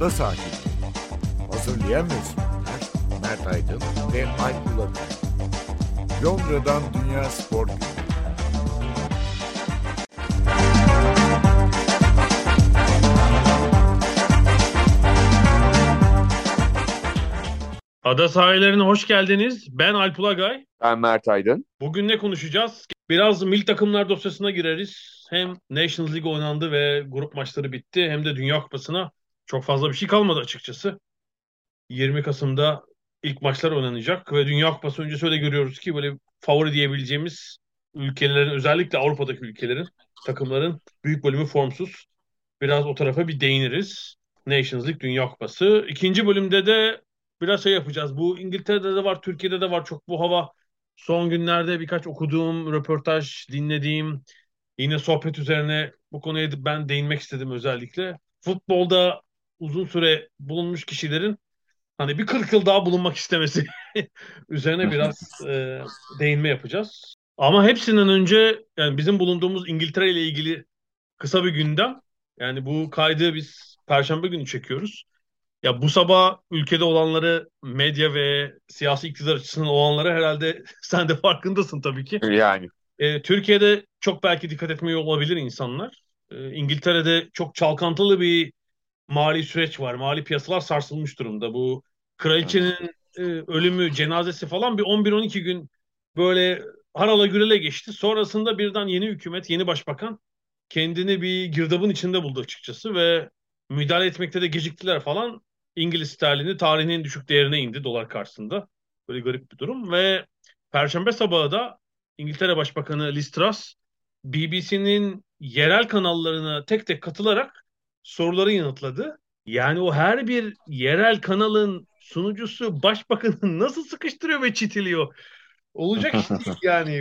Ada sahilleri. Hazırlayan ve sunanlar Mert Aydın ve Alp Ulakay. Londra'dan Dünya Spor Günü. Ada sahillerine hoş geldiniz. Ben Alp Ulagay. Ben Mert Aydın. Bugün ne konuşacağız? Biraz milli takımlar dosyasına gireriz. Hem Nations League oynandı ve grup maçları bitti. Hem de Dünya Kupası'na çok fazla bir şey kalmadı açıkçası. 20 Kasım'da ilk maçlar oynanacak ve Dünya Kupası öncesi öyle görüyoruz ki böyle favori diyebileceğimiz ülkelerin özellikle Avrupa'daki ülkelerin takımların büyük bölümü formsuz. Biraz o tarafa bir değiniriz. Nations League Dünya Kupası. İkinci bölümde de biraz şey yapacağız. Bu İngiltere'de de var, Türkiye'de de var çok bu hava. Son günlerde birkaç okuduğum, röportaj dinlediğim, yine sohbet üzerine bu konuya ben değinmek istedim özellikle. Futbolda uzun süre bulunmuş kişilerin hani bir 40 yıl daha bulunmak istemesi üzerine biraz e, değinme yapacağız. Ama hepsinden önce yani bizim bulunduğumuz İngiltere ile ilgili kısa bir gündem. Yani bu kaydı biz Perşembe günü çekiyoruz. Ya bu sabah ülkede olanları medya ve siyasi iktidar açısından olanları herhalde sen de farkındasın tabii ki. Yani. Ee, Türkiye'de çok belki dikkat etmiyor olabilir insanlar. Ee, İngiltere'de çok çalkantılı bir mali süreç var. Mali piyasalar sarsılmış durumda. Bu kraliçenin e, ölümü, cenazesi falan bir 11-12 gün böyle harala gürele geçti. Sonrasında birden yeni hükümet, yeni başbakan kendini bir girdabın içinde buldu açıkçası ve müdahale etmekte de geciktiler falan. İngiliz sterlini tarihinin düşük değerine indi dolar karşısında. Böyle garip bir durum ve Perşembe sabahı da İngiltere Başbakanı Liz Truss BBC'nin yerel kanallarına tek tek katılarak soruları yanıtladı. Yani o her bir yerel kanalın sunucusu başbakanı nasıl sıkıştırıyor ve çitiliyor. Olacak iş değil yani.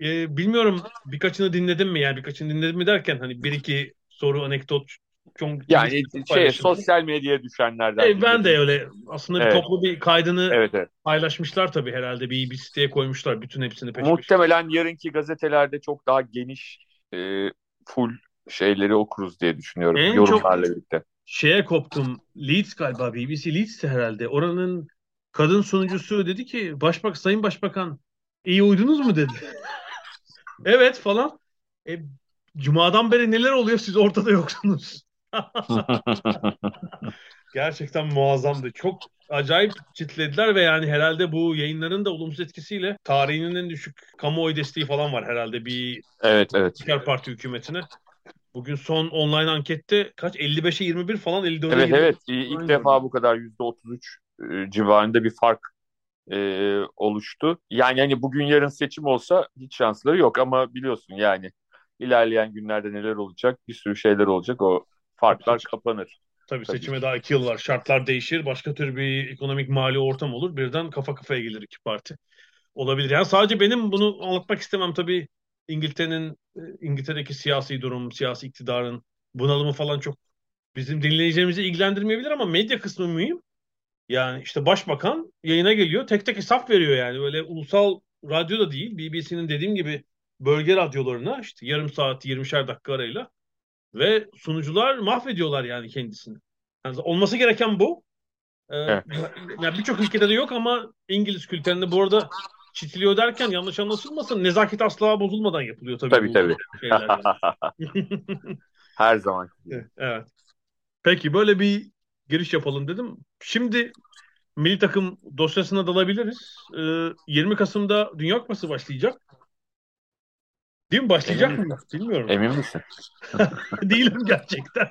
E, bilmiyorum birkaçını dinledim mi yani birkaçını dinledim mi derken hani bir iki soru anekdot çok yani şey sosyal medyaya düşenlerden. E, ben de öyle. Aslında evet. bir toplu bir kaydını evet, evet. paylaşmışlar tabii herhalde bir, bir siteye koymuşlar bütün hepsini peş Muhtemelen peş. yarınki gazetelerde çok daha geniş e, full şeyleri okuruz diye düşünüyorum en yorumlarla çok birlikte. Şeye koptum. Leeds galiba BBC Leeds'ti herhalde. Oranın kadın sunucusu dedi ki Başbak Sayın Başbakan iyi uydunuz mu dedi. evet falan. E, Cuma'dan beri neler oluyor siz ortada yoksunuz. Gerçekten muazzamdı. Çok acayip çitlediler ve yani herhalde bu yayınların da olumsuz etkisiyle tarihinin en düşük kamuoyu desteği falan var herhalde bir Evet evet. Diğer parti hükümetine. Bugün son online ankette kaç 55'e 21 falan 54'e Evet 20. evet ilk Aynen. defa bu kadar %33 e, civarında bir fark e, oluştu. Yani hani bugün yarın seçim olsa hiç şansları yok ama biliyorsun yani ilerleyen günlerde neler olacak bir sürü şeyler olacak o farklar kapanır. Tabii, Tabii seçime daha iki yıl var. Şartlar değişir. Başka tür bir ekonomik mali ortam olur. Birden kafa kafaya gelir iki parti. Olabilir. Yani sadece benim bunu anlatmak istemem tabii. İngiltere'nin İngiltere'deki siyasi durum, siyasi iktidarın bunalımı falan çok bizim dinleyicilerimizi ilgilendirmeyebilir ama medya kısmı mühim. Yani işte başbakan yayına geliyor, tek tek hesap veriyor yani. Böyle ulusal radyo da değil, BBC'nin dediğim gibi bölge radyolarına işte yarım saat, 20'şer dakika arayla ve sunucular mahvediyorlar yani kendisini. Yani olması gereken bu. Ee, evet. yani birçok ülkede de yok ama İngiliz kültüründe bu arada çitiliyor derken yanlış anlaşılmasın. Nezaket asla bozulmadan yapılıyor tabii. Tabii tabii. Yani. Her zaman. Evet. Peki böyle bir giriş yapalım dedim. Şimdi milli takım dosyasına dalabiliriz. Ee, 20 Kasım'da Dünya Kupası başlayacak. Değil mi? Başlayacak Emin mı? Bilmiyorum. Emin misin? Değilim gerçekten.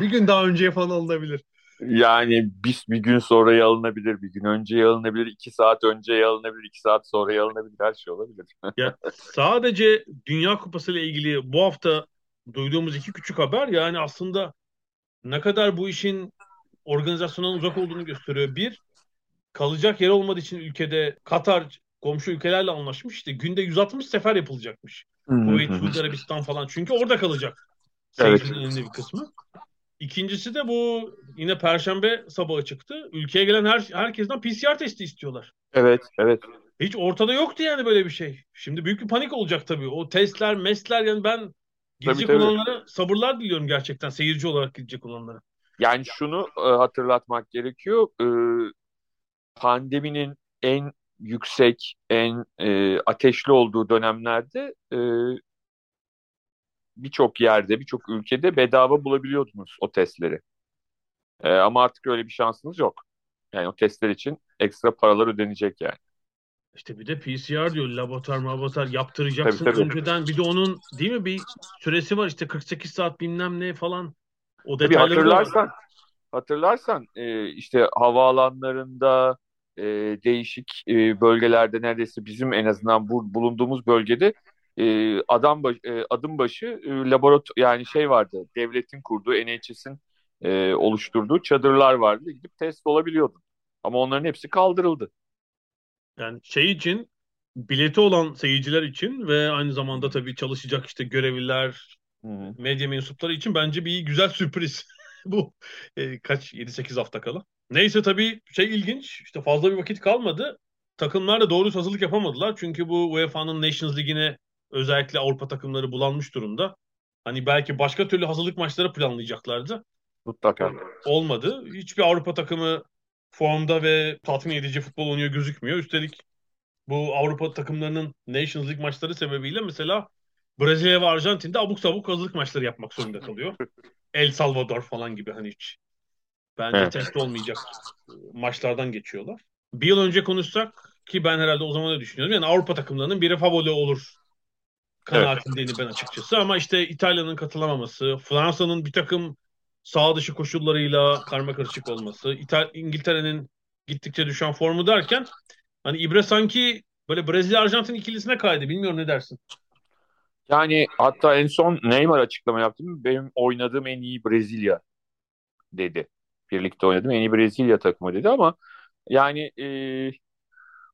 bir gün daha önceye falan alınabilir. Yani bir, bir gün sonra alınabilir, bir gün önce alınabilir, iki saat önce alınabilir, iki saat sonra alınabilir, her şey olabilir. ya, sadece Dünya Kupası ile ilgili bu hafta duyduğumuz iki küçük haber yani aslında ne kadar bu işin organizasyondan uzak olduğunu gösteriyor. Bir, kalacak yer olmadığı için ülkede Katar komşu ülkelerle anlaşmış. İşte günde 160 sefer yapılacakmış. Kuveyt, Suudi Arabistan falan. Çünkü orada kalacak. Evet. önemli bir kısmı. İkincisi de bu yine Perşembe sabahı çıktı. Ülkeye gelen her herkesten PCR testi istiyorlar. Evet, evet. Hiç ortada yoktu yani böyle bir şey. Şimdi büyük bir panik olacak tabii. O testler, mesler yani ben gidecek tabii, tabii. olanlara sabırlar diliyorum gerçekten seyirci olarak gidecek olanlara. Yani şunu e, hatırlatmak gerekiyor. E, pandeminin en yüksek, en e, ateşli olduğu dönemlerde e, birçok yerde, birçok ülkede bedava bulabiliyordunuz o testleri. E, ama artık öyle bir şansınız yok. Yani o testler için ekstra paralar ödenecek yani. İşte bir de PCR diyor laboratuvar laboratuvar yaptıracaksın Tabii, tabii. önceden. Bir de onun değil mi bir süresi var işte 48 saat bilmem ne falan. O Tabii var. hatırlarsan, hatırlarsan e, işte havaalanlarında e, değişik e, bölgelerde neredeyse bizim en azından bu bulunduğumuz bölgede e, adam baş, e, adım başı e, laboratuvar yani şey vardı devletin kurduğu NHS'in e, oluşturduğu çadırlar vardı gidip test olabiliyordun ama onların hepsi kaldırıldı. Yani şey için bileti olan seyirciler için ve aynı zamanda tabii çalışacak işte görevliler, hı. medya mensupları için bence bir güzel sürpriz. Bu e, kaç 7-8 hafta kala. Neyse tabii şey ilginç işte fazla bir vakit kalmadı. Takımlar da doğru hazırlık yapamadılar. Çünkü bu UEFA'nın Nations Ligi'ne özellikle Avrupa takımları bulanmış durumda. Hani belki başka türlü hazırlık maçları planlayacaklardı. Mutlaka. Olmadı. Hiçbir Avrupa takımı formda ve tatmin edici futbol oynuyor gözükmüyor. Üstelik bu Avrupa takımlarının Nations League maçları sebebiyle mesela Brezilya ve Arjantin'de abuk sabuk hazırlık maçları yapmak zorunda kalıyor. El Salvador falan gibi hani hiç bence Evet. test olmayacak maçlardan geçiyorlar. Bir yıl önce konuşsak ki ben herhalde o zaman da düşünüyorum. Yani Avrupa takımlarının biri favori olur kanaatindeydim ben açıkçası. Ama işte İtalya'nın katılamaması, Fransa'nın bir takım sağ dışı koşullarıyla karma karışık olması, İtal İngiltere'nin gittikçe düşen formu derken hani İbre sanki böyle Brezilya Arjantin ikilisine kaydı. Bilmiyorum ne dersin? Yani hatta en son Neymar açıklama yaptı. Benim oynadığım en iyi Brezilya dedi. Birlikte oynadığım en iyi Brezilya takımı dedi ama yani e,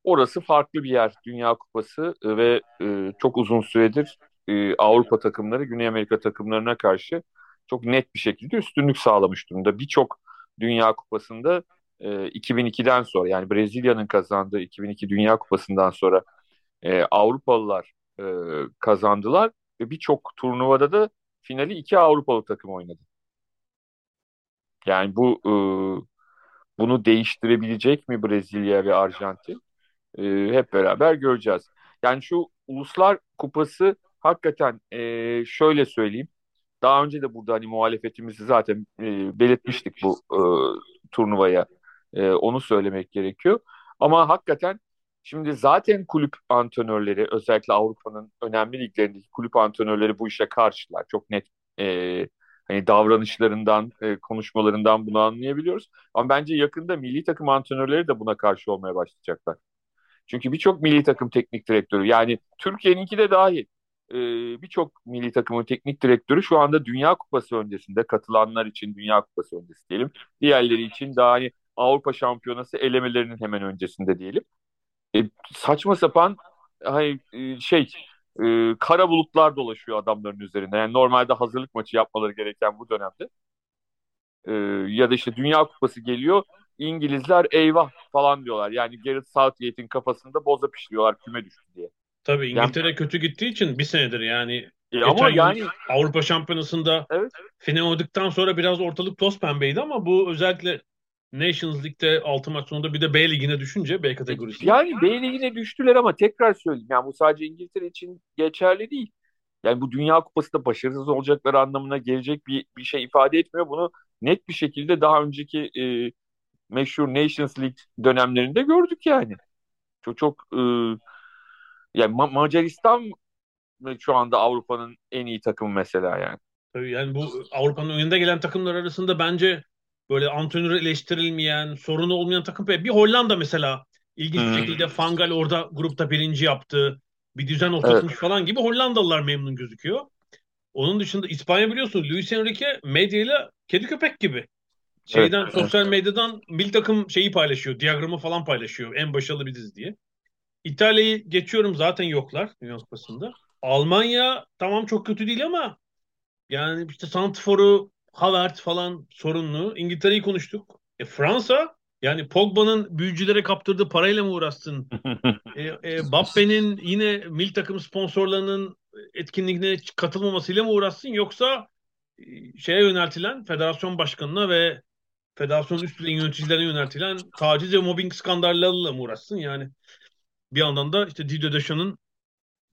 orası farklı bir yer. Dünya Kupası ve e, çok uzun süredir e, Avrupa takımları Güney Amerika takımlarına karşı çok net bir şekilde üstünlük sağlamış durumda. Birçok Dünya Kupası'nda e, 2002'den sonra yani Brezilya'nın kazandığı 2002 Dünya Kupası'ndan sonra e, Avrupalılar e, kazandılar ve birçok turnuvada da finali iki Avrupalı takım oynadı. Yani bu e, bunu değiştirebilecek mi Brezilya ve Arjantin? E, hep beraber göreceğiz. Yani şu Uluslar Kupası hakikaten e, şöyle söyleyeyim. Daha önce de burada hani muhalefetimizi zaten e, belirtmiştik bu e, turnuvaya. E, onu söylemek gerekiyor. Ama hakikaten şimdi zaten kulüp antrenörleri özellikle Avrupa'nın önemli liglerindeki kulüp antrenörleri bu işe karşılar. Çok net e, hani davranışlarından, e, konuşmalarından bunu anlayabiliyoruz. Ama bence yakında milli takım antrenörleri de buna karşı olmaya başlayacaklar. Çünkü birçok milli takım teknik direktörü yani Türkiye'ninki de dahil e, birçok milli takımın teknik direktörü şu anda Dünya Kupası öncesinde katılanlar için Dünya Kupası öncesi diyelim. Diğerleri için daha hani Avrupa Şampiyonası elemelerinin hemen öncesinde diyelim. E, saçma sapan hani e, şey e, kara bulutlar dolaşıyor adamların üzerinde. Yani normalde hazırlık maçı yapmaları gereken bu dönemde. E, ya da işte Dünya Kupası geliyor. İngilizler eyvah falan diyorlar. Yani Gareth Southgate'in kafasında boza pişiriyorlar küme düştü diye. Tabii İngiltere kötü gittiği için bir senedir yani E, ama yani Avrupa Şampiyonası'nda Evet. final oynadıktan sonra biraz ortalık toz pembeydi ama bu özellikle Nations League'de 6 maç sonunda bir de B ligine düşünce B kategorisi. Yani B ligine düştüler ama tekrar söyleyeyim. Yani bu sadece İngiltere için geçerli değil. Yani bu Dünya Kupası'nda başarısız olacakları anlamına gelecek bir, bir şey ifade etmiyor. Bunu net bir şekilde daha önceki e, meşhur Nations League dönemlerinde gördük yani. Çok çok e, yani Ma- Macaristan şu anda Avrupa'nın en iyi takımı mesela yani. Tabii yani bu Avrupa'nın önünde gelen takımlar arasında bence böyle antrenörü eleştirilmeyen, sorunu olmayan takım bir Hollanda mesela ilginç Hmm. şekilde Fangal orada grupta birinci yaptı. Bir düzen oturtmuş falan gibi Hollandalılar memnun gözüküyor. Onun dışında İspanya biliyorsun Luis Enrique medyayla kedi köpek gibi. Şeyden Evet, sosyal medyadan milli takım şeyi paylaşıyor. Diyagramı falan paylaşıyor. En başarılı biziz diye. İtalya'yı geçiyorum zaten yoklar Dünya Kupası'nda. Almanya tamam çok kötü değil ama yani işte Santifor'u Havertz falan sorunlu. İngiltere'yi konuştuk. E, Fransa yani Pogba'nın büyücülere kaptırdığı parayla mı uğraşsın? E, e, Mbappe'nin yine milli takım sponsorlarının etkinliğine katılmamasıyla mı uğraşsın yoksa şeye yöneltilen federasyon başkanına ve federasyon üst düzey yöneticilerine yöneltilen taciz ve mobbing skandallarıyla mı uğraşsın yani? Bir yandan da işte Didier Deschamps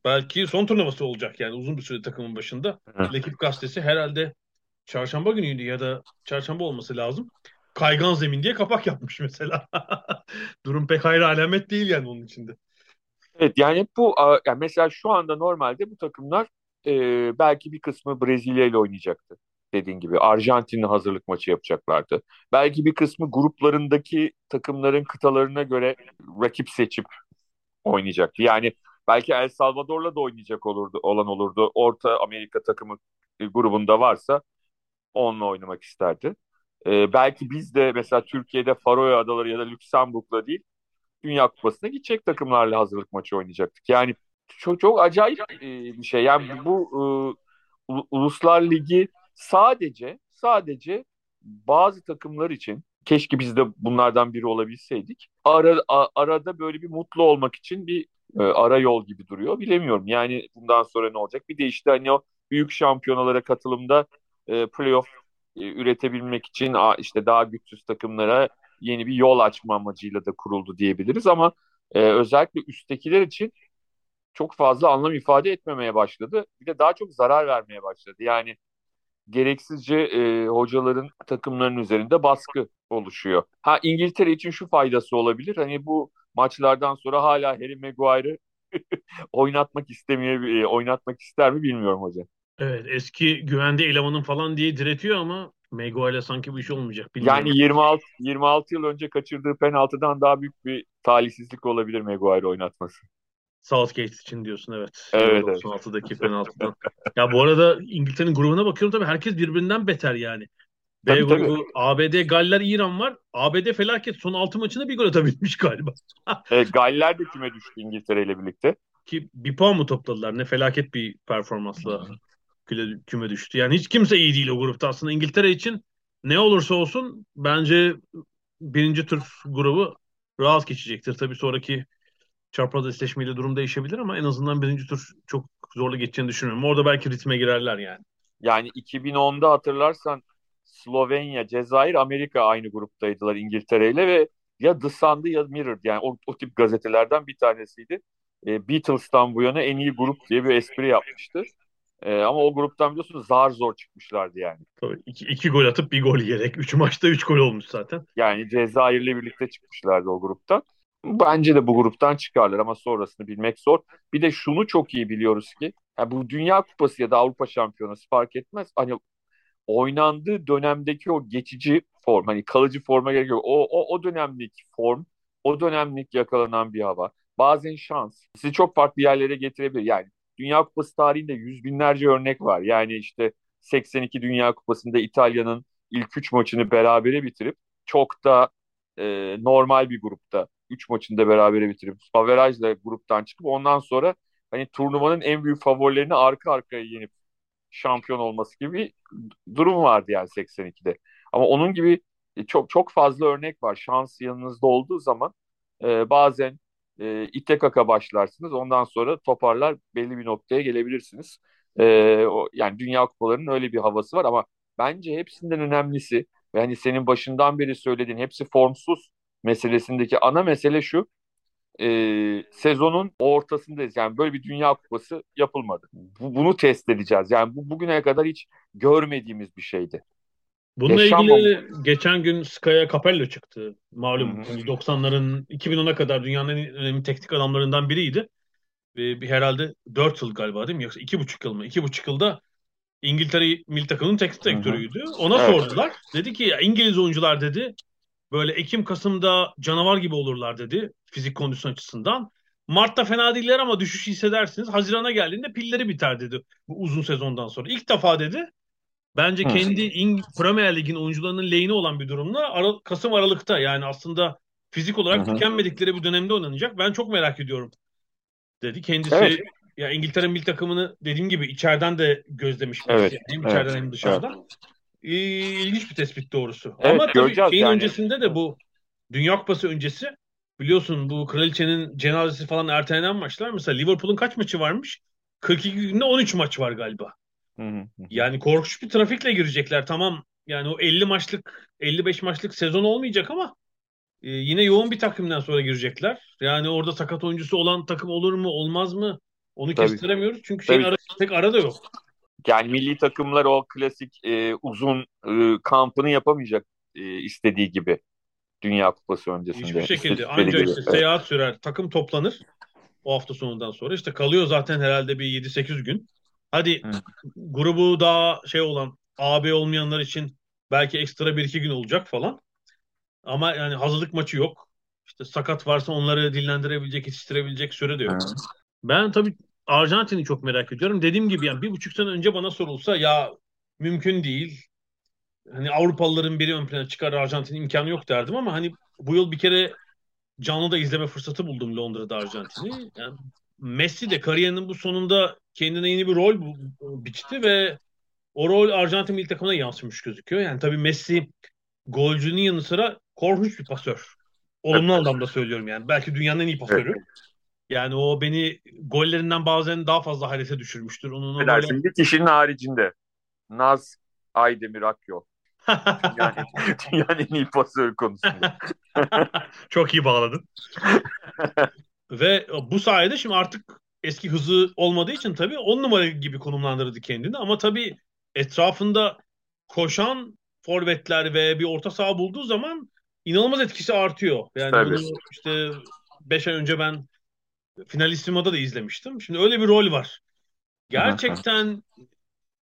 belki son turnuvası olacak yani uzun bir süre takımın başında. Lekip gazetesi herhalde çarşamba günüydü ya da çarşamba olması lazım. Kaygan zemin diye kapak yapmış mesela. Durum pek hayra alamet değil yani onun içinde. Evet yani bu yani mesela şu anda normalde bu takımlar e, belki bir kısmı Brezilya ile oynayacaktı. Dediğin gibi Arjantin'le hazırlık maçı yapacaklardı. Belki bir kısmı gruplarındaki takımların kıtalarına göre rakip seçip oynayacaktı. Yani belki El Salvador'la da oynayacak olurdu, olan olurdu. Orta Amerika takımı e, grubunda varsa onunla oynamak isterdi. Ee, belki biz de mesela Türkiye'de Faroe Adaları ya da Lüksemburg'la değil Dünya Kupası'na gidecek takımlarla hazırlık maçı oynayacaktık. Yani çok çok acayip e, bir şey. Yani bu e, Uluslar Ligi sadece sadece bazı takımlar için keşke biz de bunlardan biri olabilseydik. Ara, a, arada böyle bir mutlu olmak için bir e, ara yol gibi duruyor. Bilemiyorum. Yani bundan sonra ne olacak? Bir de işte hani o büyük şampiyonalara katılımda e, playoff e, üretebilmek için a, işte daha güçsüz takımlara yeni bir yol açma amacıyla da kuruldu diyebiliriz ama e, özellikle üsttekiler için çok fazla anlam ifade etmemeye başladı. Bir de daha çok zarar vermeye başladı. Yani gereksizce e, hocaların takımların üzerinde baskı oluşuyor. Ha İngiltere için şu faydası olabilir. Hani bu maçlardan sonra hala Harry Maguire'ı oynatmak istemiyor, e, oynatmak ister mi bilmiyorum hocam. Evet eski güvende elemanın falan diye diretiyor ama Maguire'le sanki bu iş olmayacak. Bilmiyorum. Yani 26 26 yıl önce kaçırdığı penaltıdan daha büyük bir talihsizlik olabilir Maguire oynatması. Southgate için diyorsun evet. Evet. 96'daki evet. penaltıdan. ya bu arada İngiltere'nin grubuna bakıyorum tabii herkes birbirinden beter yani. B tabii, grubu tabii. ABD, Galler, İran var. ABD felaket son 6 maçında bir gol atabilmiş galiba. e, Galler de kime düştü İngiltere ile birlikte? Ki bir puan mı topladılar? Ne felaket bir performansla küme, küme düştü. Yani hiç kimse iyi değil o grupta aslında. İngiltere için ne olursa olsun bence birinci tur grubu rahat geçecektir. Tabii sonraki çapraz eşleşmeyle durum değişebilir ama en azından birinci tur çok zorlu geçeceğini düşünüyorum. Orada belki ritme girerler yani. Yani 2010'da hatırlarsan Slovenya, Cezayir, Amerika aynı gruptaydılar İngiltere ile ve ya The Sun'dı ya Mirror yani o, o tip gazetelerden bir tanesiydi. E, Beatles'tan bu yana en iyi grup diye bir espri yapmıştı. E, ama o gruptan biliyorsunuz zar zor çıkmışlardı yani. Tabii iki, iki gol atıp bir gol yiyerek. Üç maçta üç gol olmuş zaten. Yani Cezayir'le birlikte çıkmışlardı o gruptan. Bence de bu gruptan çıkarlar ama sonrasını bilmek zor. Bir de şunu çok iyi biliyoruz ki yani bu Dünya Kupası ya da Avrupa Şampiyonası fark etmez. Hani oynandığı dönemdeki o geçici form hani kalıcı forma gerek yok. O, o, o dönemlik form, o dönemlik yakalanan bir hava. Bazen şans sizi çok farklı yerlere getirebilir. Yani Dünya Kupası tarihinde yüz binlerce örnek var. Yani işte 82 Dünya Kupası'nda İtalya'nın ilk üç maçını berabere bitirip çok da e, normal bir grupta 3 maçında berabere bitirip averajla gruptan çıkıp ondan sonra hani turnuvanın en büyük favorilerini arka arkaya yenip şampiyon olması gibi durum vardı yani 82'de. Ama onun gibi çok çok fazla örnek var. Şans yanınızda olduğu zaman e, bazen e, ite kaka başlarsınız. Ondan sonra toparlar belli bir noktaya gelebilirsiniz. E, o, yani Dünya Kupalarının öyle bir havası var ama bence hepsinden önemlisi ve hani senin başından beri söylediğin hepsi formsuz meselesindeki ana mesele şu. E, sezonun ortasındayız. Yani böyle bir Dünya Kupası yapılmadı. Bu, bunu test edeceğiz. Yani bu bugüne kadar hiç görmediğimiz bir şeydi. Bununla Yaşanmam. ilgili geçen gün Skaya Capello çıktı. Malum Hı-hı. 90'ların 2010'a kadar dünyanın en önemli teknik adamlarından biriydi. Ve bir herhalde 4 yıl galiba değil mi? Yoksa 2,5 yıl mı? 2,5 yılda İngiltere milli takımının teknik direktörüydü. Ona evet. sordular. Dedi ki ya İngiliz oyuncular dedi böyle Ekim Kasım'da canavar gibi olurlar dedi fizik kondisyon açısından. Mart'ta fena değiller ama düşüş hissedersiniz. Hazirana geldiğinde pilleri biter dedi bu uzun sezondan sonra. İlk defa dedi bence kendi İng Premier Lig'in oyuncularının lehine olan bir durumla Ara Kasım Aralık'ta yani aslında fizik olarak Hı. tükenmedikleri bir dönemde oynanacak. Ben çok merak ediyorum dedi. Kendisi evet. ya İngiltere milli takımını dediğim gibi içeriden de gözlemiş. Evet. Yani. Hem içeriden evet. hem dışarıdan. Evet. İlginç bir tespit doğrusu. Evet, Ama tabii şeyin yani. öncesinde de bu Dünya Kupası öncesi biliyorsun bu kraliçenin cenazesi falan ertelenen maçlar. Mesela Liverpool'un kaç maçı varmış? 42 günde 13 maç var galiba. Hı hı. Yani korkunç bir trafikle girecekler. Tamam yani o 50 maçlık 55 maçlık sezon olmayacak ama e, yine yoğun bir takımdan sonra girecekler. Yani orada sakat oyuncusu olan takım olur mu olmaz mı? Onu Tabii. kestiremiyoruz. Çünkü şeyin ara, tek ara da yok. Yani milli takımlar o klasik e, uzun e, kampını yapamayacak e, istediği gibi Dünya Kupası öncesinde. Hiçbir şekilde. İstedikleri Anca gibi. işte Evet. seyahat sürer. Takım toplanır. O hafta sonundan sonra. işte kalıyor zaten herhalde bir 7-8 gün. Hadi Hı. grubu daha şey olan AB olmayanlar için belki ekstra 1-2 gün olacak falan. Ama yani hazırlık maçı yok. İşte sakat varsa onları dinlendirebilecek, yetiştirebilecek süre de yok. Hı. Ben tabii Arjantin'i çok merak ediyorum. Dediğim gibi yani bir buçuk sene önce bana sorulsa ya mümkün değil. Hani Avrupalıların biri ön plana çıkar Arjantin imkanı yok derdim ama hani bu yıl bir kere canlı da izleme fırsatı buldum Londra'da Arjantin'i. Yani Messi de kariyerinin bu sonunda kendine yeni bir rol bu- biçti ve o rol Arjantin milli takımına yansımış gözüküyor. Yani tabii Messi golcünün yanı sıra korkunç bir pasör. Olumlu anlamda söylüyorum yani. Belki dünyanın en iyi pasörü. Yani o beni gollerinden bazen daha fazla hayrete düşürmüştür. Onun o böyle... Bir kişinin haricinde Naz Aydemir Akyol. Yani dünyanın en iyi pasörü konusunda. Çok iyi bağladın. Ve bu sayede şimdi artık eski hızı olmadığı için tabii on numara gibi konumlandırdı kendini. Ama tabii etrafında koşan forvetler ve bir orta saha bulduğu zaman inanılmaz etkisi artıyor. Yani Tabii. bunu işte 5 ay önce ben Finalissima'da da izlemiştim. Şimdi öyle bir rol var. Gerçekten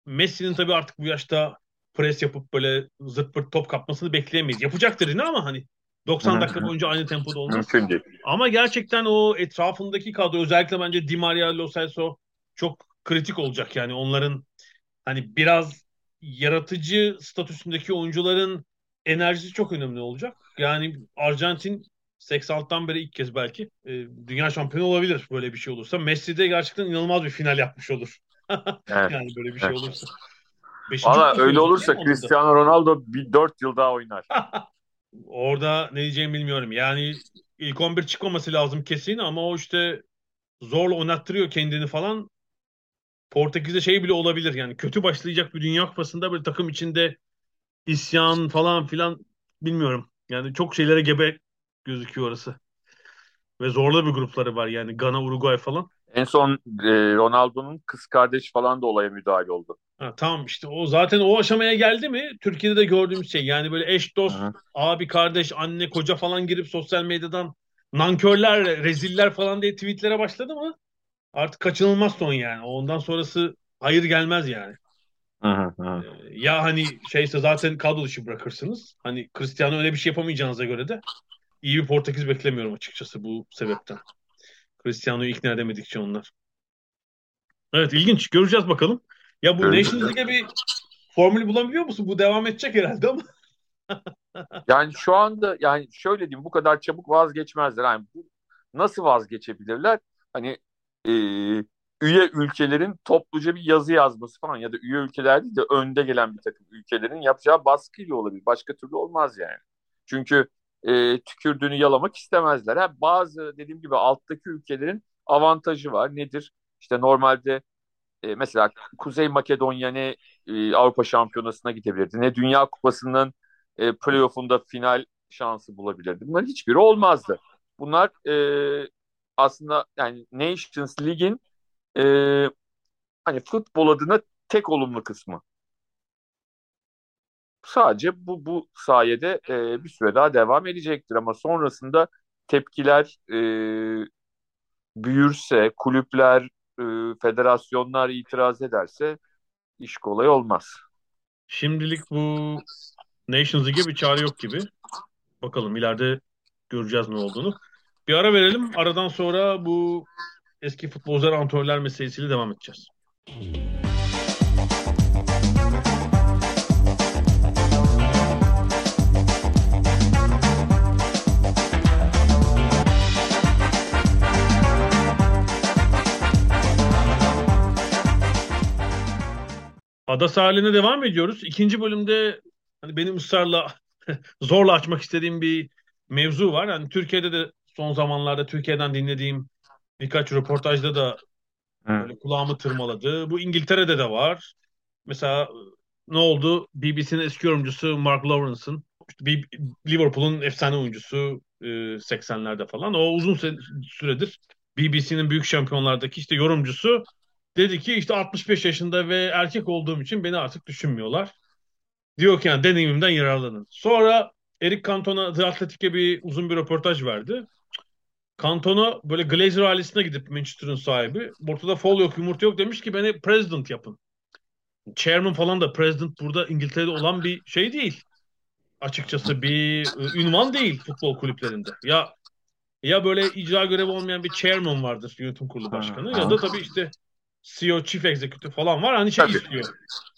Messi'nin tabii artık bu yaşta pres yapıp böyle zırt pırt top kapmasını bekleyemeyiz. Yapacaktır yine ama hani 90 Hı hı. dakika boyunca aynı tempoda olmaz. Ama gerçekten o etrafındaki kadro özellikle bence Di Maria, Lo Celso çok kritik olacak. Yani onların hani biraz yaratıcı statüsündeki oyuncuların enerjisi çok önemli olacak. Yani Arjantin 86'tan beri ilk kez belki e, dünya şampiyonu olabilir böyle bir şey olursa. Messi de gerçekten inanılmaz bir final yapmış olur. Evet. Yani böyle bir şey Evet. olursa. Beşinci Valla öyle olursa? Cristiano Ronaldo bir 4 yıl daha oynar. Orada ne diyeceğimi bilmiyorum. Yani ilk 11 çıkmaması lazım kesin ama o işte zorla oynattırıyor kendini falan. Portekiz'de şey bile olabilir yani kötü başlayacak bir Dünya Kupası'nda böyle takım içinde isyan falan filan bilmiyorum. Yani çok şeylere gebe gözüküyor orası. Ve zorlu bir grupları var yani Gana, Uruguay falan. En son e, Ronaldo'nun kız kardeşi falan da olaya müdahale oldu. Ha, tamam işte o zaten o aşamaya geldi mi Türkiye'de de gördüğümüz şey yani böyle eş dost Hı hı. abi kardeş anne koca falan girip sosyal medyadan nankörler reziller falan diye tweetlere başladı mı artık kaçınılmaz son yani ondan sonrası hayır gelmez yani Hı hı hı. Ee, ya hani şeyse zaten kadro dışı bırakırsınız hani Cristiano öyle bir şey yapamayacağınıza göre de iyi bir Portekiz beklemiyorum açıkçası bu sebepten Cristiano'yu ikna edemedikçe onlar evet ilginç göreceğiz bakalım ya bu Göreceğiz. Nations League'e bir formül bulabiliyor musun? Bu devam edecek herhalde ama. Yani şu anda yani şöyle diyeyim bu kadar çabuk vazgeçmezler. Yani bu, nasıl vazgeçebilirler? Hani e, üye ülkelerin topluca bir yazı yazması falan ya da üye ülkeler değil de önde gelen bir takım ülkelerin yapacağı baskıyla olabilir. Başka türlü olmaz yani. Çünkü e, tükürdüğünü yalamak istemezler. Ha, bazı dediğim gibi alttaki ülkelerin avantajı var. Nedir? İşte normalde e, mesela Kuzey Makedonya ne e, Avrupa Şampiyonası'na gidebilirdi. Ne Dünya Kupası'nın e, playoff'unda final şansı bulabilirdi. Bunların hiçbiri olmazdı. Bunlar e, aslında yani Nations League'in e, hani futbol adına tek olumlu kısmı. Sadece bu bu sayede e, bir süre daha devam edecektir ama sonrasında tepkiler e, büyürse, kulüpler, e, federasyonlar itiraz ederse iş kolay olmaz. Şimdilik bu Nations League'e bir çare yok gibi. Bakalım ileride göreceğiz ne olduğunu. Bir ara verelim. Aradan sonra bu eski futbolcular antrenörler meselesiyle devam edeceğiz. Ada sahaline devam ediyoruz. İkinci bölümde hani benim ısrarla zorla açmak istediğim bir mevzu var. Hani Türkiye'de de son zamanlarda Türkiye'den dinlediğim birkaç röportajda da böyle kulağımı tırmaladı. Bu İngiltere'de de var. mesela ne oldu? BBC'nin eski yorumcusu Mark Lawrence'ın işte Liverpool'un efsane oyuncusu 80'lerde e, falan. O uzun süredir BBC'nin büyük şampiyonlardaki işte yorumcusu dedi ki işte 65 yaşında ve erkek olduğum için beni artık düşünmüyorlar. Diyor ki yani deneyimimden yararlanın. Sonra Eric Cantona The Athletic'e bir uzun bir röportaj verdi. Cantona böyle Glazer ailesine gidip Manchester'ın sahibi. Ortada fol yok, yumurta yok demiş ki beni president yapın. Chairman falan da president burada İngiltere'de olan bir şey değil. Açıkçası bir e, ünvan değil futbol kulüplerinde. Ya ya böyle icra görevi olmayan bir chairman vardır yönetim kurulu başkanı ya da tabii işte CEO, chief executive falan var. Hani şey istiyor.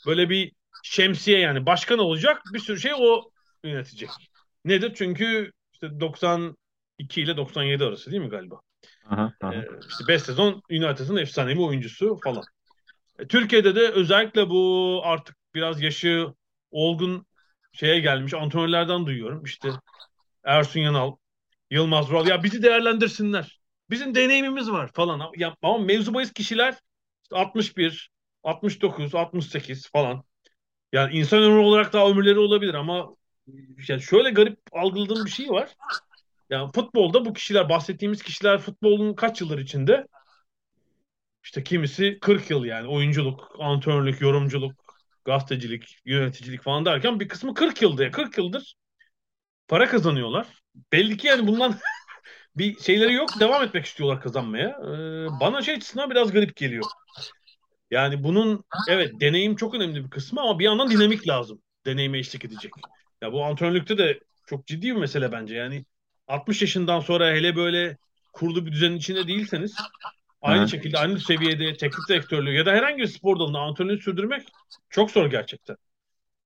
Böyle bir şemsiye yani başkan olacak bir sürü şey o yönetecek. Nedir? Çünkü işte 92 ile 97 arası değil mi galiba? Aha, aha. Ee, işte 5 sezon United'ın efsanevi oyuncusu falan. E, Türkiye'de de özellikle bu artık biraz yaşı olgun şeye gelmiş antrenörlerden duyuyorum. İşte Ersun Yanal, Yılmaz Vural ya bizi değerlendirsinler. Bizim deneyimimiz var falan. Ya, ama mevzu bahis kişiler işte 61, 69, 68 falan. Yani insan ömrü olarak daha ömürleri olabilir ama yani şöyle garip algıladığım bir şey var. Yani futbolda bu kişiler bahsettiğimiz kişiler futbolun kaç yıllar içinde? İşte kimisi 40 yıl yani oyunculuk, antrenörlük, yorumculuk, gazetecilik, yöneticilik falan derken bir kısmı 40 yılda 40 yıldır para kazanıyorlar. Belli ki yani bundan bir şeyleri yok. Devam etmek istiyorlar kazanmaya. Ee, bana şey açısından biraz garip geliyor. Yani bunun evet deneyim çok önemli bir kısmı ama bir yandan dinamik lazım. Deneyime eşlik edecek. Ya bu antrenörlükte de çok ciddi bir mesele bence. Yani 60 yaşından sonra hele böyle kurulu bir düzenin içinde değilseniz aynı Hı. şekilde aynı seviyede teknik direktörlüğü ya da herhangi bir spor dalında antrenörlüğü sürdürmek çok zor gerçekten.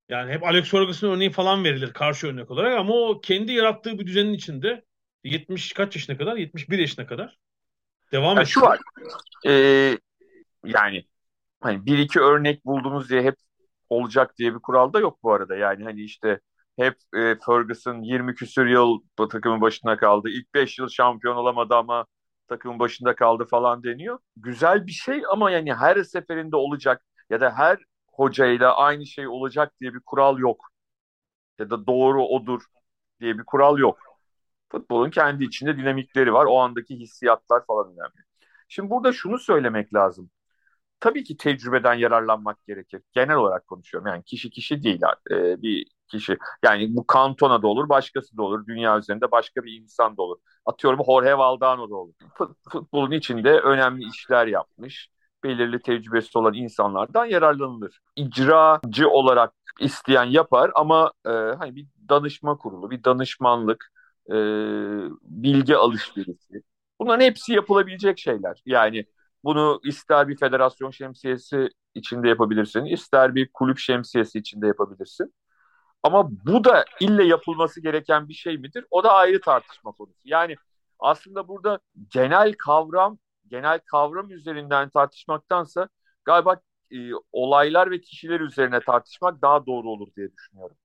Yani hep Alex Ferguson örneği falan verilir karşı örnek olarak ama o kendi yarattığı bir düzenin içinde 70 kaç yaşına kadar? 71 yaşına kadar devam ediyor. Şu var. Ee, yani hani bir iki örnek buldunuz diye hep olacak diye bir kural da yok bu arada. Yani hani işte hep e, Ferguson 20 küsür yıl takımın başında kaldı. İlk 5 yıl şampiyon olamadı ama takımın başında kaldı falan deniyor. Güzel bir şey ama yani her seferinde olacak ya da her hocayla aynı şey olacak diye bir kural yok. Ya da doğru odur diye bir kural yok. Futbolun kendi içinde dinamikleri var. O andaki hissiyatlar falan önemli. Şimdi burada şunu söylemek lazım tabii ki tecrübeden yararlanmak gerekir. Genel olarak konuşuyorum. Yani kişi kişi değil e, bir kişi. Yani bu Cantona da olur, başkası da olur. Dünya üzerinde başka bir insan da olur. Atıyorum Jorge Valdano da olur. Futbolun içinde önemli işler yapmış, belirli tecrübesi olan insanlardan yararlanılır. İcracı olarak isteyen yapar ama e, hani bir danışma kurulu, bir danışmanlık, e, bilgi alışverişi. Bunların hepsi yapılabilecek şeyler. Yani bunu ister bir federasyon şemsiyesi içinde yapabilirsin, ister bir kulüp şemsiyesi içinde yapabilirsin. Ama bu da ille yapılması gereken bir şey midir? O da ayrı tartışma konusu. Yani aslında burada genel kavram, genel kavram üzerinden tartışmaktansa galiba e, olaylar ve kişiler üzerine tartışmak daha doğru olur diye düşünüyorum.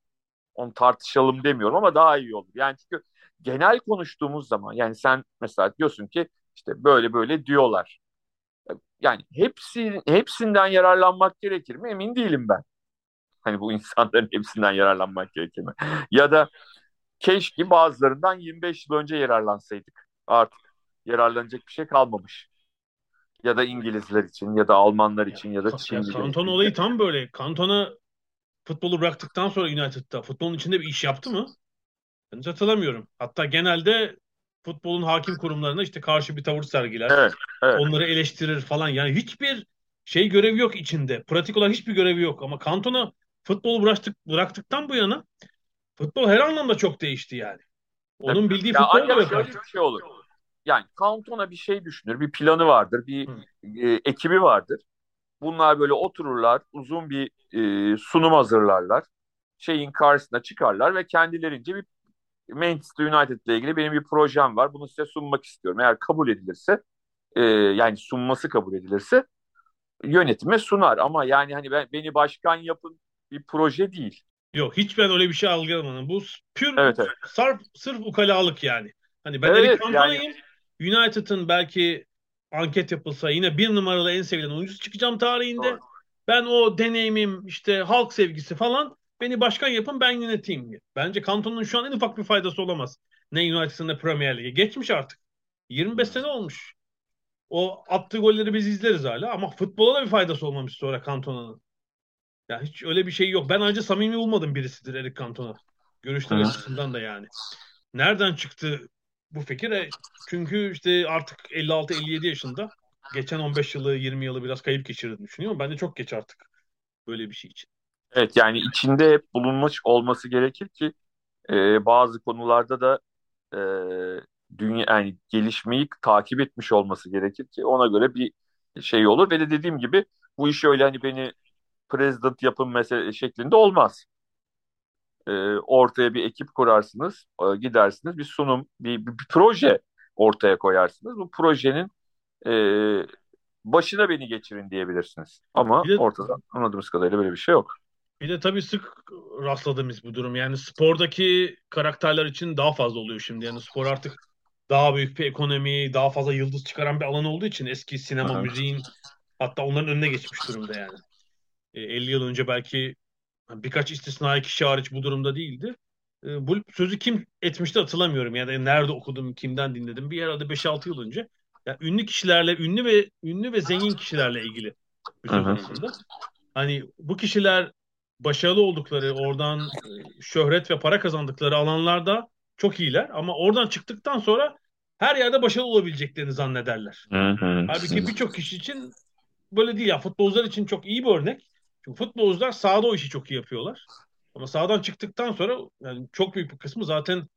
Onu tartışalım demiyorum ama daha iyi olur. Yani çünkü genel konuştuğumuz zaman yani sen mesela diyorsun ki işte böyle böyle diyorlar yani hepsi hepsinden yararlanmak gerekir mi? Emin değilim ben. Hani bu insanların hepsinden yararlanmak gerekir mi? ya da keşke bazılarından 25 yıl önce yararlansaydık. Artık yararlanacak bir şey kalmamış. Ya da İngilizler için ya da Almanlar için ya, ya da Çinliler için. Kanton olayı tam böyle. Kantona futbolu bıraktıktan sonra United'da futbolun içinde bir iş yaptı mı? Hiç hatırlamıyorum. Hatta genelde futbolun hakim kurumlarına işte karşı bir tavır sergiler. Evet, evet. Onları eleştirir falan. Yani hiçbir şey görevi yok içinde. Pratik olarak hiçbir görevi yok. Ama Kantona futbolu bıraktık, bıraktıktan bu yana futbol her anlamda çok değişti yani. Onun bildiği ya futbol da yok. Bir şey olur. Yani Kantona bir şey düşünür. Bir planı vardır. Bir e, ekibi vardır. Bunlar böyle otururlar. Uzun bir e, sunum hazırlarlar. Şeyin karşısına çıkarlar ve kendilerince bir Manchester United ile ilgili benim bir projem var. Bunu size sunmak istiyorum. Eğer kabul edilirse e, yani sunması kabul edilirse yönetime sunar. Ama yani hani ben, beni başkan yapın bir proje değil. Yok hiç ben öyle bir şey algılamadım. Bu pür evet, evet. Sarf, sırf ukalalık yani. Hani ben evet, yani... United'ın belki anket yapılsa yine bir numaralı en sevilen oyuncusu çıkacağım tarihinde. Doğru. Ben o deneyimim işte halk sevgisi falan beni başkan yapın ben yöneteyim diye. Bence Kanton'un şu an en ufak bir faydası olamaz. Ne United'ın ne Premier Lig'e. Geçmiş artık. 25 sene olmuş. O attığı golleri biz izleriz hala ama futbola da bir faydası olmamış sonra Kantona'nın. Ya hiç öyle bir şey yok. Ben ayrıca samimi bulmadım birisidir Eric Cantona. Görüşler açısından da yani. Nereden çıktı bu fikir? E, çünkü işte artık 56-57 yaşında. Geçen 15 yılı 20 yılı biraz kayıp geçirdiğini düşünüyorum. Ben de çok geç artık böyle bir şey için. Evet yani içinde hep bulunmuş olması gerekir ki e, bazı konularda da e, dünya yani gelişmeyi takip etmiş olması gerekir ki ona göre bir şey olur ve de dediğim gibi bu iş öyle hani beni president yapın mesele şeklinde olmaz. E, ortaya bir ekip kurarsınız, e, gidersiniz bir sunum, bir, bir, bir proje ortaya koyarsınız. Bu projenin e, başına beni geçirin diyebilirsiniz. Ama de, ortada anladığımız kadarıyla böyle bir şey yok. Bir de tabii sık rastladığımız bu durum. Yani spordaki karakterler için daha fazla oluyor şimdi. Yani spor artık daha büyük bir ekonomi, daha fazla yıldız çıkaran bir alan olduğu için eski sinema, Aha. müziğin hatta onların önüne geçmiş durumda yani. E, 50 yıl önce belki birkaç istisnai kişi hariç bu durumda değildi. E, bu sözü kim etmişti hatırlamıyorum. Yani nerede okudum, kimden dinledim. Bir yerde 5-6 yıl önce. Yani ünlü kişilerle, ünlü ve ünlü ve zengin kişilerle ilgili bir. Hani bu kişiler başarılı oldukları, oradan e, şöhret ve para kazandıkları alanlarda çok iyiler ama oradan çıktıktan sonra her yerde başarılı olabileceklerini zannederler. Halbuki birçok kişi için böyle değil ya. Futbolcular için çok iyi bir örnek. Çünkü futbolcular sahada o işi çok iyi yapıyorlar. Ama sahadan çıktıktan sonra yani çok büyük bir kısmı zaten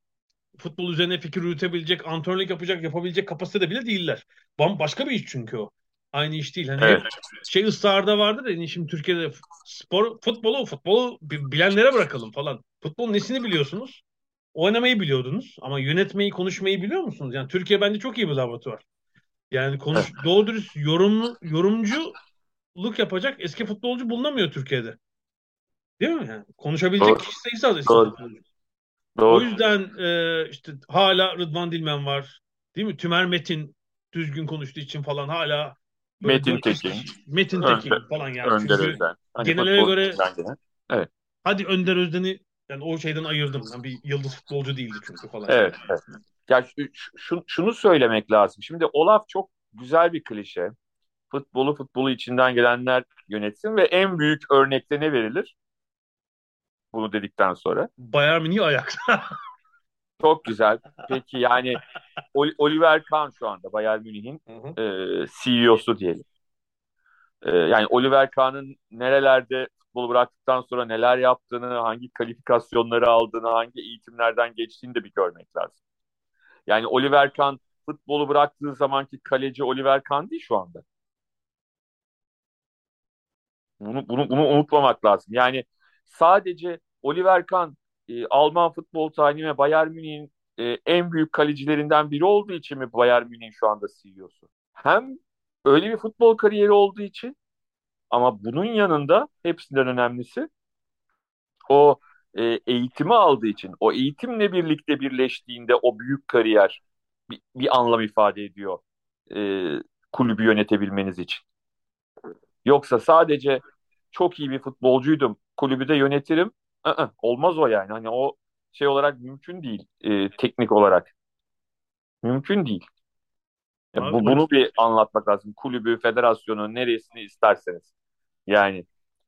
futbol üzerine fikir üretebilecek, antrenörlük yapacak, yapabilecek kapasitede bile değiller. Başka bir iş çünkü o. Aynı iş değil. Hani evet. şey ısrarda vardır ya hani şimdi Türkiye'de spor futbolu futbolu bilenlere bırakalım falan. Futbolun nesini biliyorsunuz? Oynamayı biliyordunuz ama yönetmeyi, konuşmayı biliyor musunuz? Yani Türkiye bence çok iyi bir laboratuvar. Yani konuş evet. doğru dürüst yorum, yorumculuk yapacak eski futbolcu bulunamıyor Türkiye'de. Değil mi? Yani konuşabilecek doğru. kişi sayısı az eski doğru. futbolcu. Doğru. O yüzden e, işte hala Rıdvan Dilmen var. Değil mi? Tümer Metin düzgün konuştuğu için falan hala Metin Tekin. Metin Tekin Önder, falan yani. Önder Çünkü Özden. Hani genele göre evet. hadi Önder Özden'i yani o şeyden ayırdım. Yani bir yıldız futbolcu değildi çünkü falan. Evet. evet. Ya şu, şunu söylemek lazım. Şimdi Olaf çok güzel bir klişe. Futbolu futbolu içinden gelenler yönetsin ve en büyük örnekte ne verilir? Bunu dedikten sonra. Bayern Münih ayakta. Çok güzel. Peki yani Oliver Kahn şu anda Bayern Münih'in e, CEO'su diyelim. E, yani Oliver Kahn'ın nerelerde futbolu bıraktıktan sonra neler yaptığını, hangi kalifikasyonları aldığını, hangi eğitimlerden geçtiğini de bir görmek lazım. Yani Oliver Kahn futbolu bıraktığı zamanki kaleci Oliver Kahn değil şu anda. Bunu, bunu, bunu unutmamak lazım. Yani sadece Oliver Kahn e, Alman futbol tarihine ve Bayern Münih'in e, en büyük kalecilerinden biri olduğu için mi Bayern Münih'in şu anda CEO'su? Hem öyle bir futbol kariyeri olduğu için ama bunun yanında hepsinden önemlisi o e, eğitimi aldığı için, o eğitimle birlikte birleştiğinde o büyük kariyer bir, bir anlam ifade ediyor e, kulübü yönetebilmeniz için. Yoksa sadece çok iyi bir futbolcuydum, kulübü de yönetirim. I-ı, olmaz o yani. Hani o şey olarak mümkün değil, e, teknik olarak. Mümkün değil. Yani bu, bunu bir anlatmak lazım. Kulübü, federasyonu, neresini isterseniz. Yani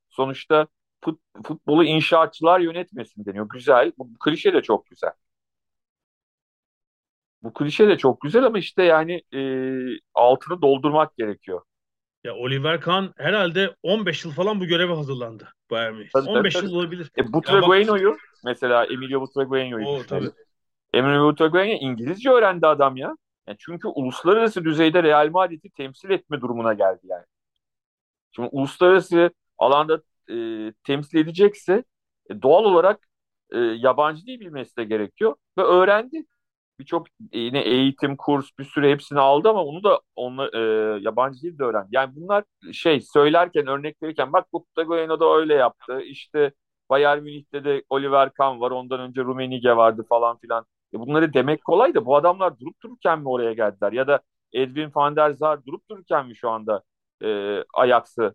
sonuçta fut, futbolu inşaatçılar yönetmesin deniyor. Güzel. Bu, bu klişe de çok güzel. Bu klişe de çok güzel ama işte yani e, altını doldurmak gerekiyor. Ya Oliver Kahn herhalde 15 yıl falan bu göreve hazırlandı Bayern Münih. Tabii, 15 tabii, yıl olabilir. E, Butragueño'yu mesela Emilio Butragueño'yu tabii. Emilio Butragueño İngilizce öğrendi adam ya. Yani çünkü uluslararası düzeyde Real Madrid'i temsil etme durumuna geldi yani. Şimdi uluslararası alanda e, temsil edecekse e, doğal olarak e, yabancı dil bilmesi de gerekiyor ve öğrendi. Birçok yine eğitim, kurs bir süre hepsini aldı ama onu da onlar e, yabancı dil de öğrendi. Yani bunlar şey söylerken örnek verirken bak Buttagoyeno da öyle yaptı. İşte Bayern Münih'te de Oliver Kahn var. Ondan önce Rumenige vardı falan filan. E bunları demek kolay da bu adamlar durup dururken mi oraya geldiler? Ya da Edwin van der Sar durup dururken mi şu anda e, Ajax'ı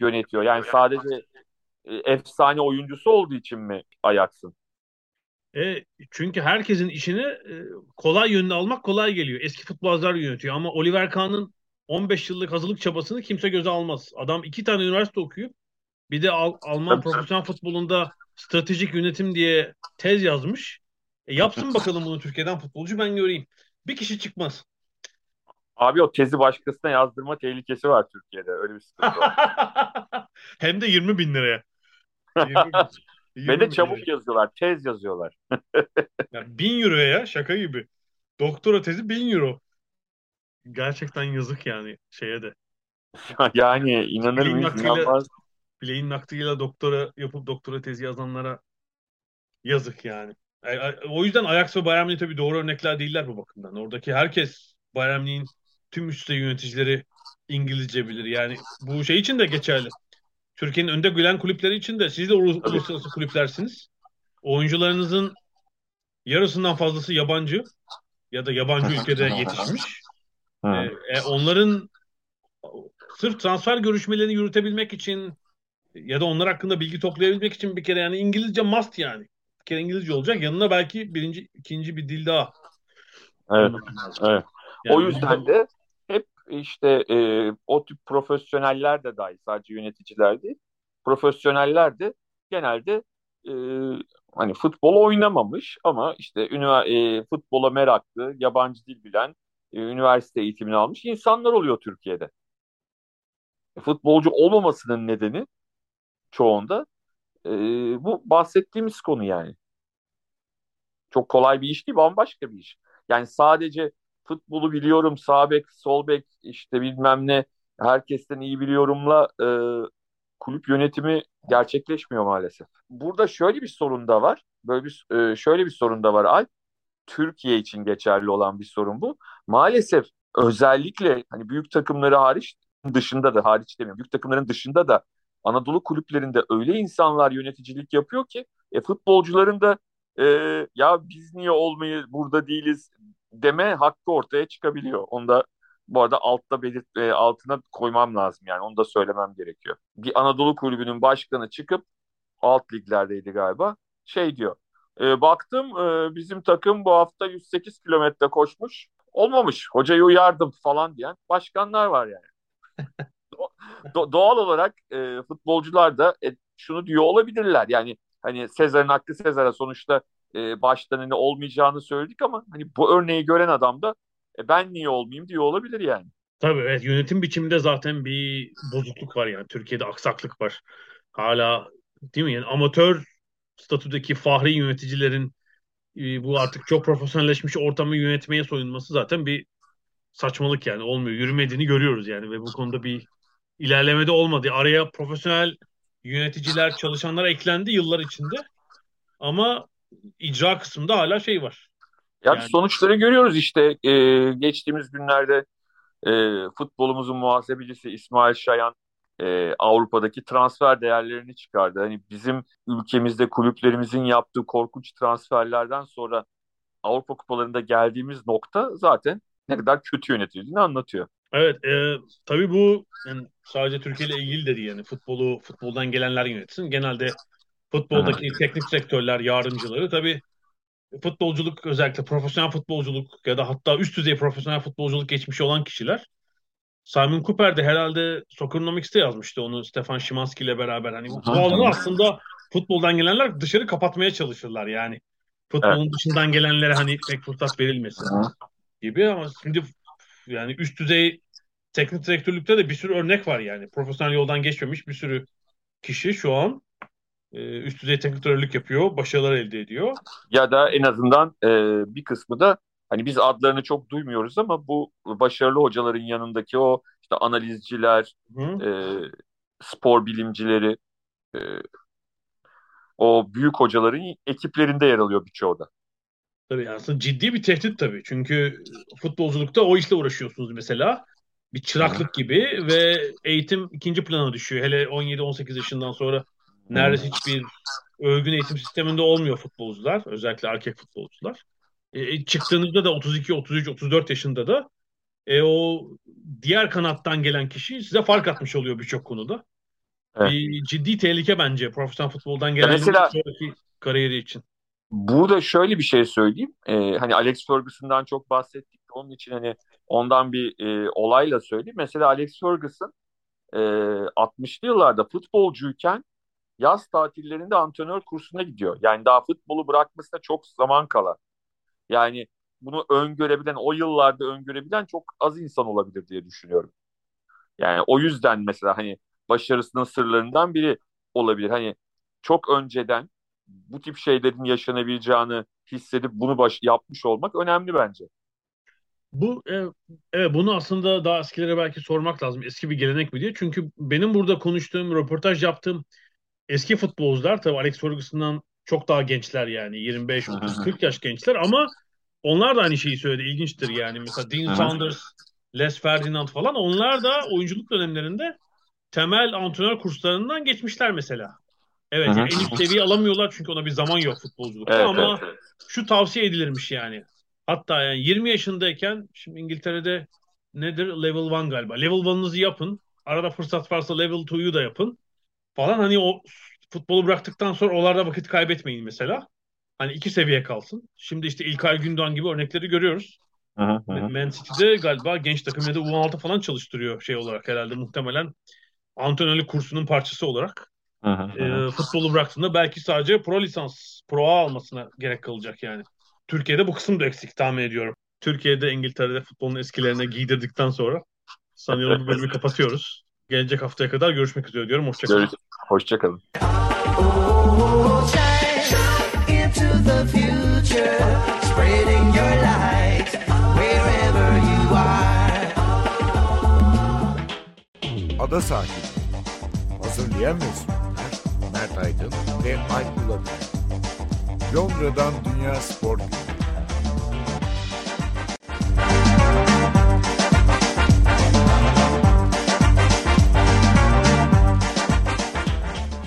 yönetiyor. Yani sadece e, efsane oyuncusu olduğu için mi Ajax'ın? E, çünkü herkesin işini e, kolay yönüne almak kolay geliyor. Eski futbolcular yönetiyor ama Oliver Kahn'ın 15 yıllık hazırlık çabasını kimse göze almaz. Adam iki tane üniversite okuyor. Bir de Al- Alman profesyonel futbolunda stratejik yönetim diye tez yazmış. E, yapsın bakalım bunu Türkiye'den futbolcu ben göreyim. Bir kişi çıkmaz. Abi o tezi başkasına yazdırma tehlikesi var Türkiye'de. Öyle bir sıkıntı var. Hem de 20 bin liraya. 20 bin- 20 Ve de çabuk liraya. yazıyorlar. Tez yazıyorlar. Ya bin euroya ya şaka gibi. Doktora tezi bin euro. Gerçekten yazık yani şeye de. yani inanır mıyız? İnanmaz. Bileğin nakliyle doktora yapıp doktora tezi yazanlara yazık yani. E, O yüzden Ajax ve Bayern Münih tabii doğru örnekler değiller bu bakımdan. Oradaki herkes Bayern Münih'in tüm üst düzey yöneticileri İngilizce bilir. Yani bu şey için de geçerli. Türkiye'nin önde gelen kulüpleri için de siz de uluslararası kulüplersiniz. Oyuncularınızın yarısından fazlası yabancı ya da yabancı ülkede yetişmiş. Hı. E, e, onların sırf transfer görüşmelerini yürütebilmek için ya da onlar hakkında bilgi toplayabilmek için bir kere yani İngilizce must yani. Bir kere İngilizce olacak. Yanına belki birinci, ikinci bir dil daha. Evet. Evet. Yani o yüzden de işte e, o tip profesyoneller de dahil sadece yöneticiler değil profesyoneller de genelde e, hani futbol oynamamış ama işte ünivers- e, futbola meraklı yabancı dil bilen e, üniversite eğitimini almış insanlar oluyor Türkiye'de. E, futbolcu olmamasının nedeni çoğunda e, bu bahsettiğimiz konu yani. Çok kolay bir iş değil, bambaşka bir iş. Yani sadece futbolu biliyorum, sağ bek, sol bek, işte bilmem ne, herkesten iyi biliyorumla e, kulüp yönetimi gerçekleşmiyor maalesef. Burada şöyle bir sorun da var. Böyle bir e, şöyle bir sorun da var Alp. Türkiye için geçerli olan bir sorun bu. Maalesef özellikle hani büyük takımları hariç dışında da hariç demiyorum. Büyük takımların dışında da Anadolu kulüplerinde öyle insanlar yöneticilik yapıyor ki e, futbolcuların da e, ya biz niye olmayı burada değiliz deme hakkı ortaya çıkabiliyor. Onu da bu arada altta belirt, e, altına koymam lazım yani onu da söylemem gerekiyor. Bir Anadolu kulübünün başkanı çıkıp alt liglerdeydi galiba şey diyor. E, baktım e, bizim takım bu hafta 108 kilometre koşmuş. Olmamış. Hocayı uyardım falan diyen başkanlar var yani. Do- doğal olarak e, futbolcular da e, şunu diyor olabilirler. Yani hani Sezar'ın hakkı Sezar'a sonuçta e, baştan hani olmayacağını söyledik ama hani bu örneği gören adam da e, ben niye olmayayım diyor olabilir yani. Tabii evet yönetim biçiminde zaten bir bozukluk var yani. Türkiye'de aksaklık var. Hala değil mi? Yani amatör statüdeki fahri yöneticilerin e, bu artık çok profesyonelleşmiş ortamı yönetmeye soyunması zaten bir saçmalık yani. Olmuyor. Yürümediğini görüyoruz yani ve bu konuda bir ilerlemede olmadı. Araya profesyonel yöneticiler, çalışanlar eklendi yıllar içinde. Ama icra kısmında hala şey var. Ya Yani- sonuçları görüyoruz işte e, geçtiğimiz günlerde e, futbolumuzun muhasebecisi İsmail Şayan e, Avrupa'daki transfer değerlerini çıkardı. Hani bizim ülkemizde kulüplerimizin yaptığı korkunç transferlerden sonra Avrupa kupalarında geldiğimiz nokta zaten ne kadar kötü yönetildiğini anlatıyor. Evet, e, tabii bu yani sadece Türkiye ile ilgili de değil yani futbolu futboldan gelenler yönetsin. Genelde futboldaki teknik direktörler, yardımcıları tabii futbolculuk özellikle profesyonel futbolculuk ya da hatta üst düzey profesyonel futbolculuk geçmişi olan kişiler. Simon Cooper de herhalde Soccernomics'te yazmıştı onu Stefan Szymanski ile beraber. Hani bu Aha. alanı aslında futboldan gelenler dışarı kapatmaya çalışırlar yani. Futbolun dışından gelenlere hani pek fırsat verilmesin gibi ama şimdi yani üst düzey teknik direktörlükte de bir sürü örnek var yani. Profesyonel yoldan geçmemiş bir sürü kişi şu an üst düzey teknik direktörlük yapıyor, başarılar elde ediyor. Ya da en azından e, bir kısmı da hani biz adlarını çok duymuyoruz ama bu başarılı hocaların yanındaki o işte analizciler, Hı. e, spor bilimcileri, e, o büyük hocaların ekiplerinde yer alıyor birçoğu da. Tabii aslında ciddi bir tehdit tabii. Çünkü futbolculukta o işle uğraşıyorsunuz mesela. Bir çıraklık gibi ve eğitim ikinci plana düşüyor. Hele 17-18 yaşından sonra neredeyse hiçbir örgün eğitim sisteminde olmuyor futbolcular. Özellikle erkek futbolcular. E, çıktığınızda da 32, 33, 34 yaşında da e, o diğer kanattan gelen kişi size fark atmış oluyor birçok konuda. Evet. Bir ciddi tehlike bence profesyonel futboldan gelen mesela, sonraki kariyeri için. Burada şöyle bir şey söyleyeyim. Ee, hani Alex Ferguson'dan çok bahsettik. Onun için hani ondan bir e, olayla söyleyeyim. Mesela Alex Ferguson e, 60'lı yıllarda futbolcuyken yaz tatillerinde antrenör kursuna gidiyor. Yani daha futbolu bırakmasına çok zaman kala. Yani bunu öngörebilen, o yıllarda öngörebilen çok az insan olabilir diye düşünüyorum. Yani o yüzden mesela hani başarısının sırlarından biri olabilir. Hani çok önceden bu tip şeylerin yaşanabileceğini hissedip bunu baş, yapmış olmak önemli bence. Bu e, evet bunu aslında daha eskilere belki sormak lazım. Eski bir gelenek mi diye. Çünkü benim burada konuştuğum, röportaj yaptığım eski futbolcular tabii Alex Ferguson'dan çok daha gençler yani 25 30 40 yaş gençler ama onlar da aynı şeyi söyledi. İlginçtir yani. Mesela Dean Saunders, Les Ferdinand falan onlar da oyunculuk dönemlerinde temel antrenör kurslarından geçmişler mesela. Evet yani en üst seviye alamıyorlar çünkü ona bir zaman yok futbolculukta evet, ama evet, şu tavsiye edilirmiş yani. Hatta yani 20 yaşındayken şimdi İngiltere'de nedir? Level 1 galiba. Level 1'ınızı yapın. Arada fırsat varsa level 2'yu da yapın. Falan hani o futbolu bıraktıktan sonra onlarda vakit kaybetmeyin mesela. Hani iki seviye kalsın. Şimdi işte İlkay Gündoğan gibi örnekleri görüyoruz. Aha, aha. Man City'de galiba genç takım ya da U16 falan çalıştırıyor şey olarak herhalde muhtemelen antrenörlük kursunun parçası olarak. Aha, e, futbolu bıraktığında belki sadece pro lisans, pro A almasına gerek kalacak yani. Türkiye'de bu kısım da eksik tahmin ediyorum. Türkiye'de İngiltere'de futbolun eskilerine giydirdikten sonra sanıyorum bu bölümü kapatıyoruz. Gelecek haftaya kadar görüşmek üzere diyorum. Hoşçakalın. Hoşçakalın. Ada sahili. Hazırlayan ve Mert Aydın ve Alp Londra'dan Dünya Spor Günü.